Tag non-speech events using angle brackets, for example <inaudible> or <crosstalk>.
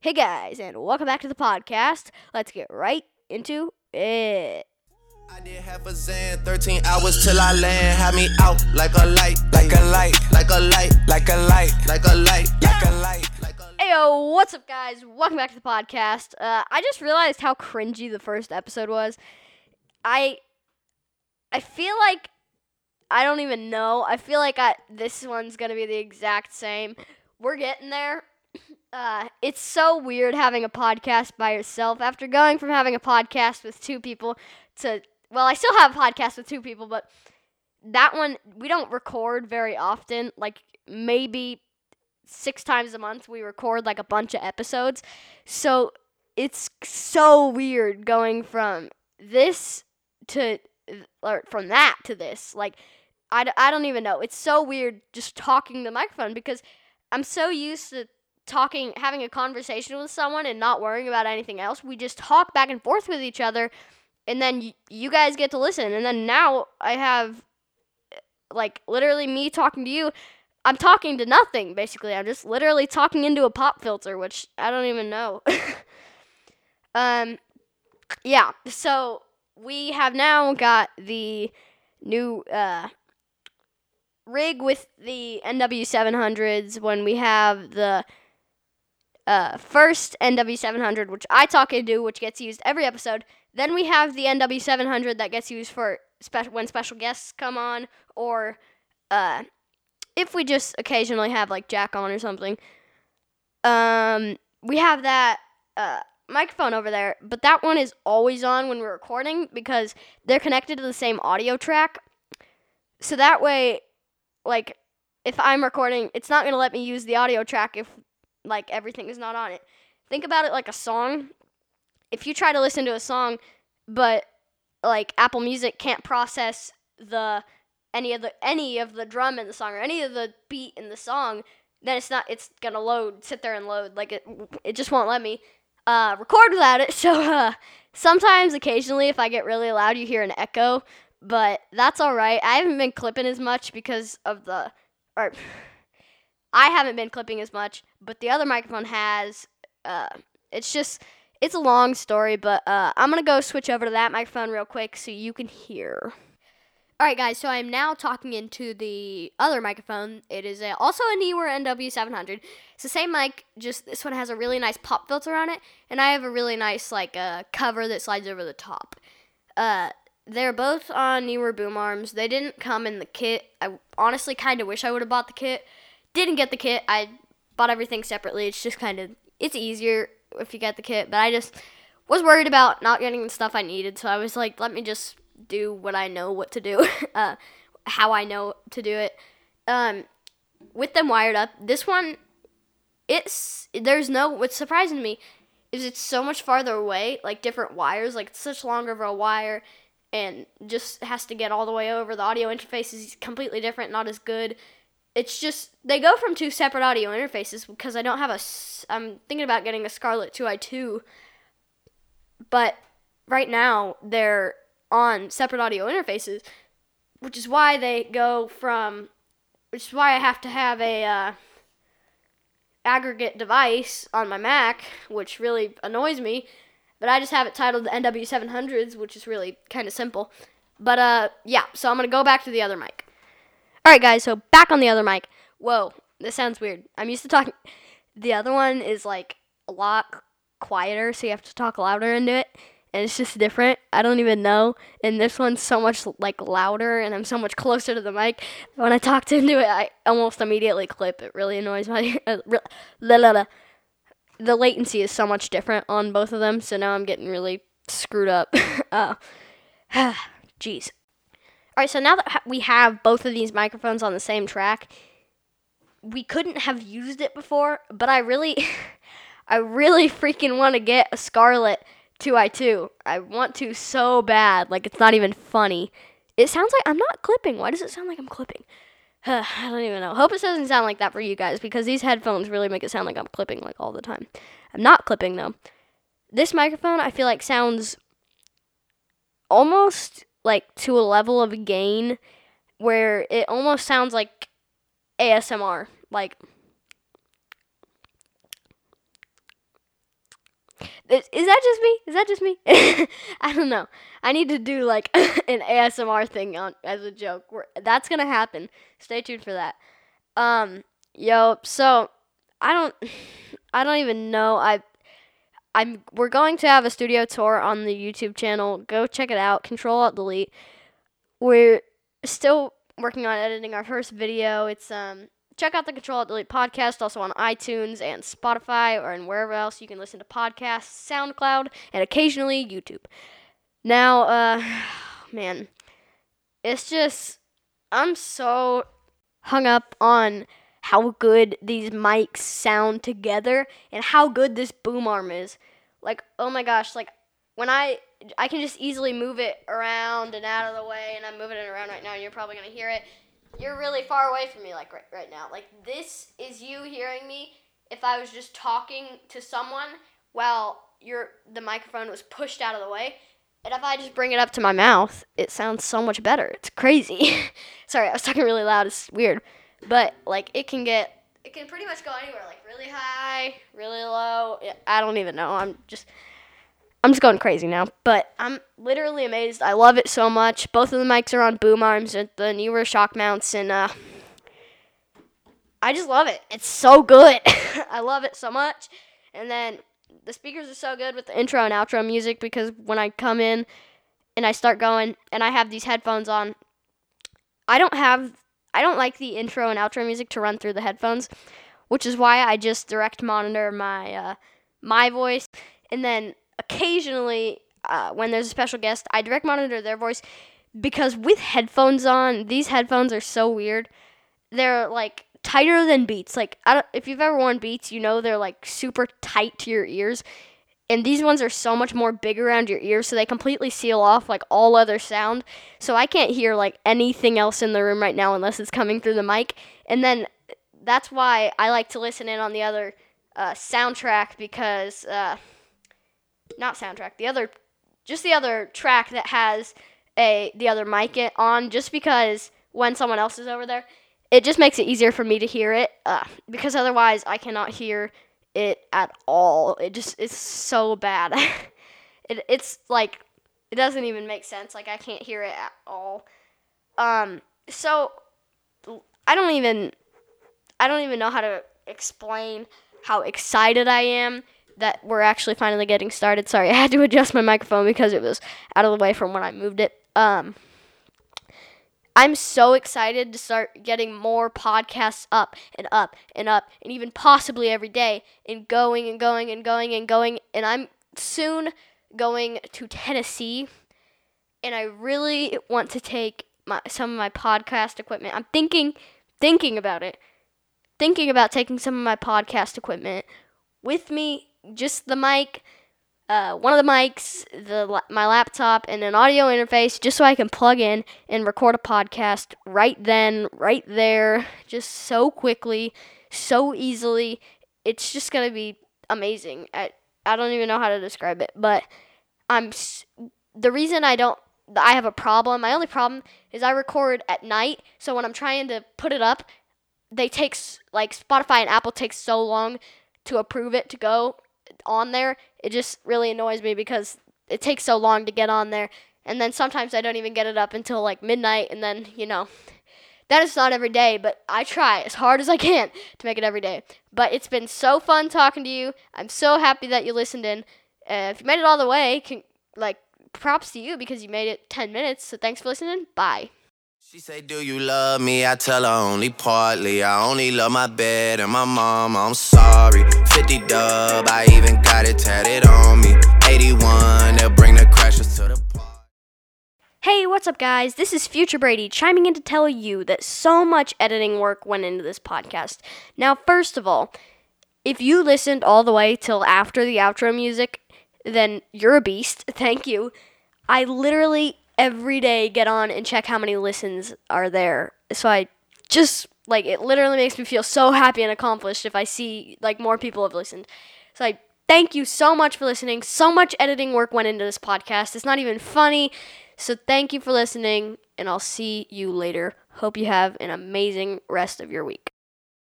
Hey guys, and welcome back to the podcast. Let's get right into it. I did half a Xan, 13 hours till I land. Had me out like a light, like a light, like a light, like a light, like a light, like a light. like Heyo, what's up, guys? Welcome back to the podcast. Uh, I just realized how cringy the first episode was. I, I feel like I don't even know. I feel like I this one's gonna be the exact same. We're getting there. Uh, it's so weird having a podcast by yourself after going from having a podcast with two people to well, I still have a podcast with two people, but that one we don't record very often. Like maybe six times a month we record like a bunch of episodes. So it's so weird going from this to or from that to this. Like I, I don't even know. It's so weird just talking the microphone because I'm so used to talking having a conversation with someone and not worrying about anything else. We just talk back and forth with each other and then y- you guys get to listen. And then now I have like literally me talking to you. I'm talking to nothing basically. I'm just literally talking into a pop filter, which I don't even know. <laughs> um yeah, so we have now got the new uh rig with the NW700s when we have the uh, first NW700, which I talk into, which gets used every episode. Then we have the NW700 that gets used for special when special guests come on, or uh, if we just occasionally have like Jack on or something. Um, we have that uh, microphone over there, but that one is always on when we're recording because they're connected to the same audio track. So that way, like, if I'm recording, it's not gonna let me use the audio track if like everything is not on it. Think about it like a song. If you try to listen to a song, but like Apple Music can't process the any of the any of the drum in the song or any of the beat in the song, then it's not it's gonna load, sit there and load. Like it it just won't let me uh, record without it. <laughs> So uh, sometimes, occasionally, if I get really loud, you hear an echo, but that's all right. I haven't been clipping as much because of the or I haven't been clipping as much, but the other microphone has. Uh, it's just it's a long story, but uh, I'm gonna go switch over to that microphone real quick so you can hear. All right, guys. So I'm now talking into the other microphone. It is a, also a Neewer NW700. It's the same mic, just this one has a really nice pop filter on it, and I have a really nice like uh, cover that slides over the top. Uh, they're both on Neewer boom arms. They didn't come in the kit. I honestly kind of wish I would have bought the kit. Didn't get the kit. I bought everything separately. It's just kind of it's easier if you get the kit, but I just was worried about not getting the stuff I needed, so I was like, let me just do what I know what to do, <laughs> uh, how I know to do it. Um, with them wired up, this one, it's there's no. What's surprising me is it's so much farther away, like different wires, like such longer of a wire, and just has to get all the way over. The audio interface is completely different, not as good. It's just they go from two separate audio interfaces because I don't have a. I'm thinking about getting a Scarlett 2i2, but right now they're on separate audio interfaces, which is why they go from, which is why I have to have a uh, aggregate device on my Mac, which really annoys me. But I just have it titled the NW700s, which is really kind of simple. But uh, yeah, so I'm gonna go back to the other mic. All right, guys. So back on the other mic. Whoa, this sounds weird. I'm used to talking. The other one is like a lot quieter, so you have to talk louder into it, and it's just different. I don't even know. And this one's so much like louder, and I'm so much closer to the mic. When I talked into it, I almost immediately clip. It really annoys my. <laughs> Uh, la, la, la. The latency is so much different on both of them, so now I'm getting really screwed up. uh, <laughs> <sighs> jeez. All right, so now that we have both of these microphones on the same track, we couldn't have used it before, but I really, <laughs> I really freaking want to get a Scarlett 2i2. I want to so bad, like it's not even funny. It sounds like I'm not clipping. Why does it sound like I'm clipping? <sighs> I don't even know. Hope it doesn't sound like that for you guys because these headphones really make it sound like I'm clipping like all the time. I'm not clipping though. This microphone I feel like sounds almost like to a level of gain where it almost sounds like ASMR. Like Is, is that just me? Is that just me? <laughs> I don't know. I need to do like <laughs> an ASMR thing on as a joke. Where, that's gonna happen. Stay tuned for that. Um, yo, so I don't, <sighs> I don't even know. I, I'm. We're going to have a studio tour on the YouTube channel. Go check it out. Control Alt Delete. We're still working on editing our first video. It's um check out the Control Alt Delete podcast also on iTunes and Spotify or in wherever else you can listen to podcasts, SoundCloud, and occasionally YouTube. Now, uh <sighs> man, it's just I'm so hung up on how good these mics sound together and how good this boom arm is. Like, oh my gosh, like when I I can just easily move it around and out of the way, and I'm moving it around right now. And you're probably gonna hear it. You're really far away from me, like right, right now. Like this is you hearing me if I was just talking to someone while your the microphone was pushed out of the way. And if I just bring it up to my mouth, it sounds so much better. It's crazy. <laughs> Sorry, I was talking really loud. It's weird, but like it can get it can pretty much go anywhere, like really high, really low. I don't even know. I'm just I'm just going crazy now, but I'm literally amazed. I love it so much. Both of the mics are on boom arms with the Neewer shock mounts, and uh, I just love it. It's so good. <laughs> I love it so much. And then the speakers are so good with the intro and outro music because when I come in and I start going and I have these headphones on, I don't have I don't like the intro and outro music to run through the headphones, which is why I just direct monitor my uh, my voice and then occasionally, uh, when there's a special guest, I direct monitor their voice because with headphones on, these headphones are so weird. They're like tighter than Beats. Like, if you've ever worn Beats, you know they're like super tight to your ears. And these ones are so much more big around your ears, so they completely seal off like all other sound. So I can't hear like anything else in the room right now unless it's coming through the mic. And then that's why I like to listen in on the other uh, soundtrack because. Uh, not soundtrack, the other, just the other track that has a the other mic on, just because when someone else is over there, it just makes it easier for me to hear it, uh, because otherwise I cannot hear it at all. It just it's so bad. <laughs> it it's like it doesn't even make sense. Like I can't hear it at all. Um, so I don't even I don't even know how to explain how excited I am that we're actually finally getting started. Sorry, I had to adjust my microphone because it was out of the way from when I moved it. Um, I'm so excited to start getting more podcasts up and up and up and even possibly every day and going and going and going and going. And I'm soon going to Tennessee and I really want to take my, some of my podcast equipment. I'm thinking thinking about it. Thinking about taking some of my podcast equipment with me just the mic, uh, one of the mics, the my laptop, and an audio interface, just so I can plug in and record a podcast right then, right there, just so quickly, so easily. It's just gonna be amazing. I I don't even know how to describe it, but I'm the reason I don't I have a problem. My only problem is I record at night, so when I'm trying to put it up, they take like Spotify and Apple takes so long to approve it to go on there, it just really annoys me because it takes so long to get on there. And then sometimes I don't even get it up until like midnight. And then, you know, that is not every day, but I try as hard as I can to make it every day. But it's been so fun talking to you. I'm so happy that you listened in. Uh, if you made it all the way, can, like, props to you because you made it 10 minutes. So thanks for listening. Bye. She say, Do you love me? I tell her only partly. I only love my bed and my mom. I'm sorry. 50 dub, I even got it tatted on me. 81, they'll bring the crashers to the park. Hey, what's up, guys? This is Future Brady chiming in to tell you that so much editing work went into this podcast. Now, first of all, if you listened all the way till after the outro music, then you're a beast. Thank you. I literally every day get on and check how many listens are there. So I just like it literally makes me feel so happy and accomplished if I see like more people have listened. So I thank you so much for listening. So much editing work went into this podcast. It's not even funny. So thank you for listening and I'll see you later. Hope you have an amazing rest of your week.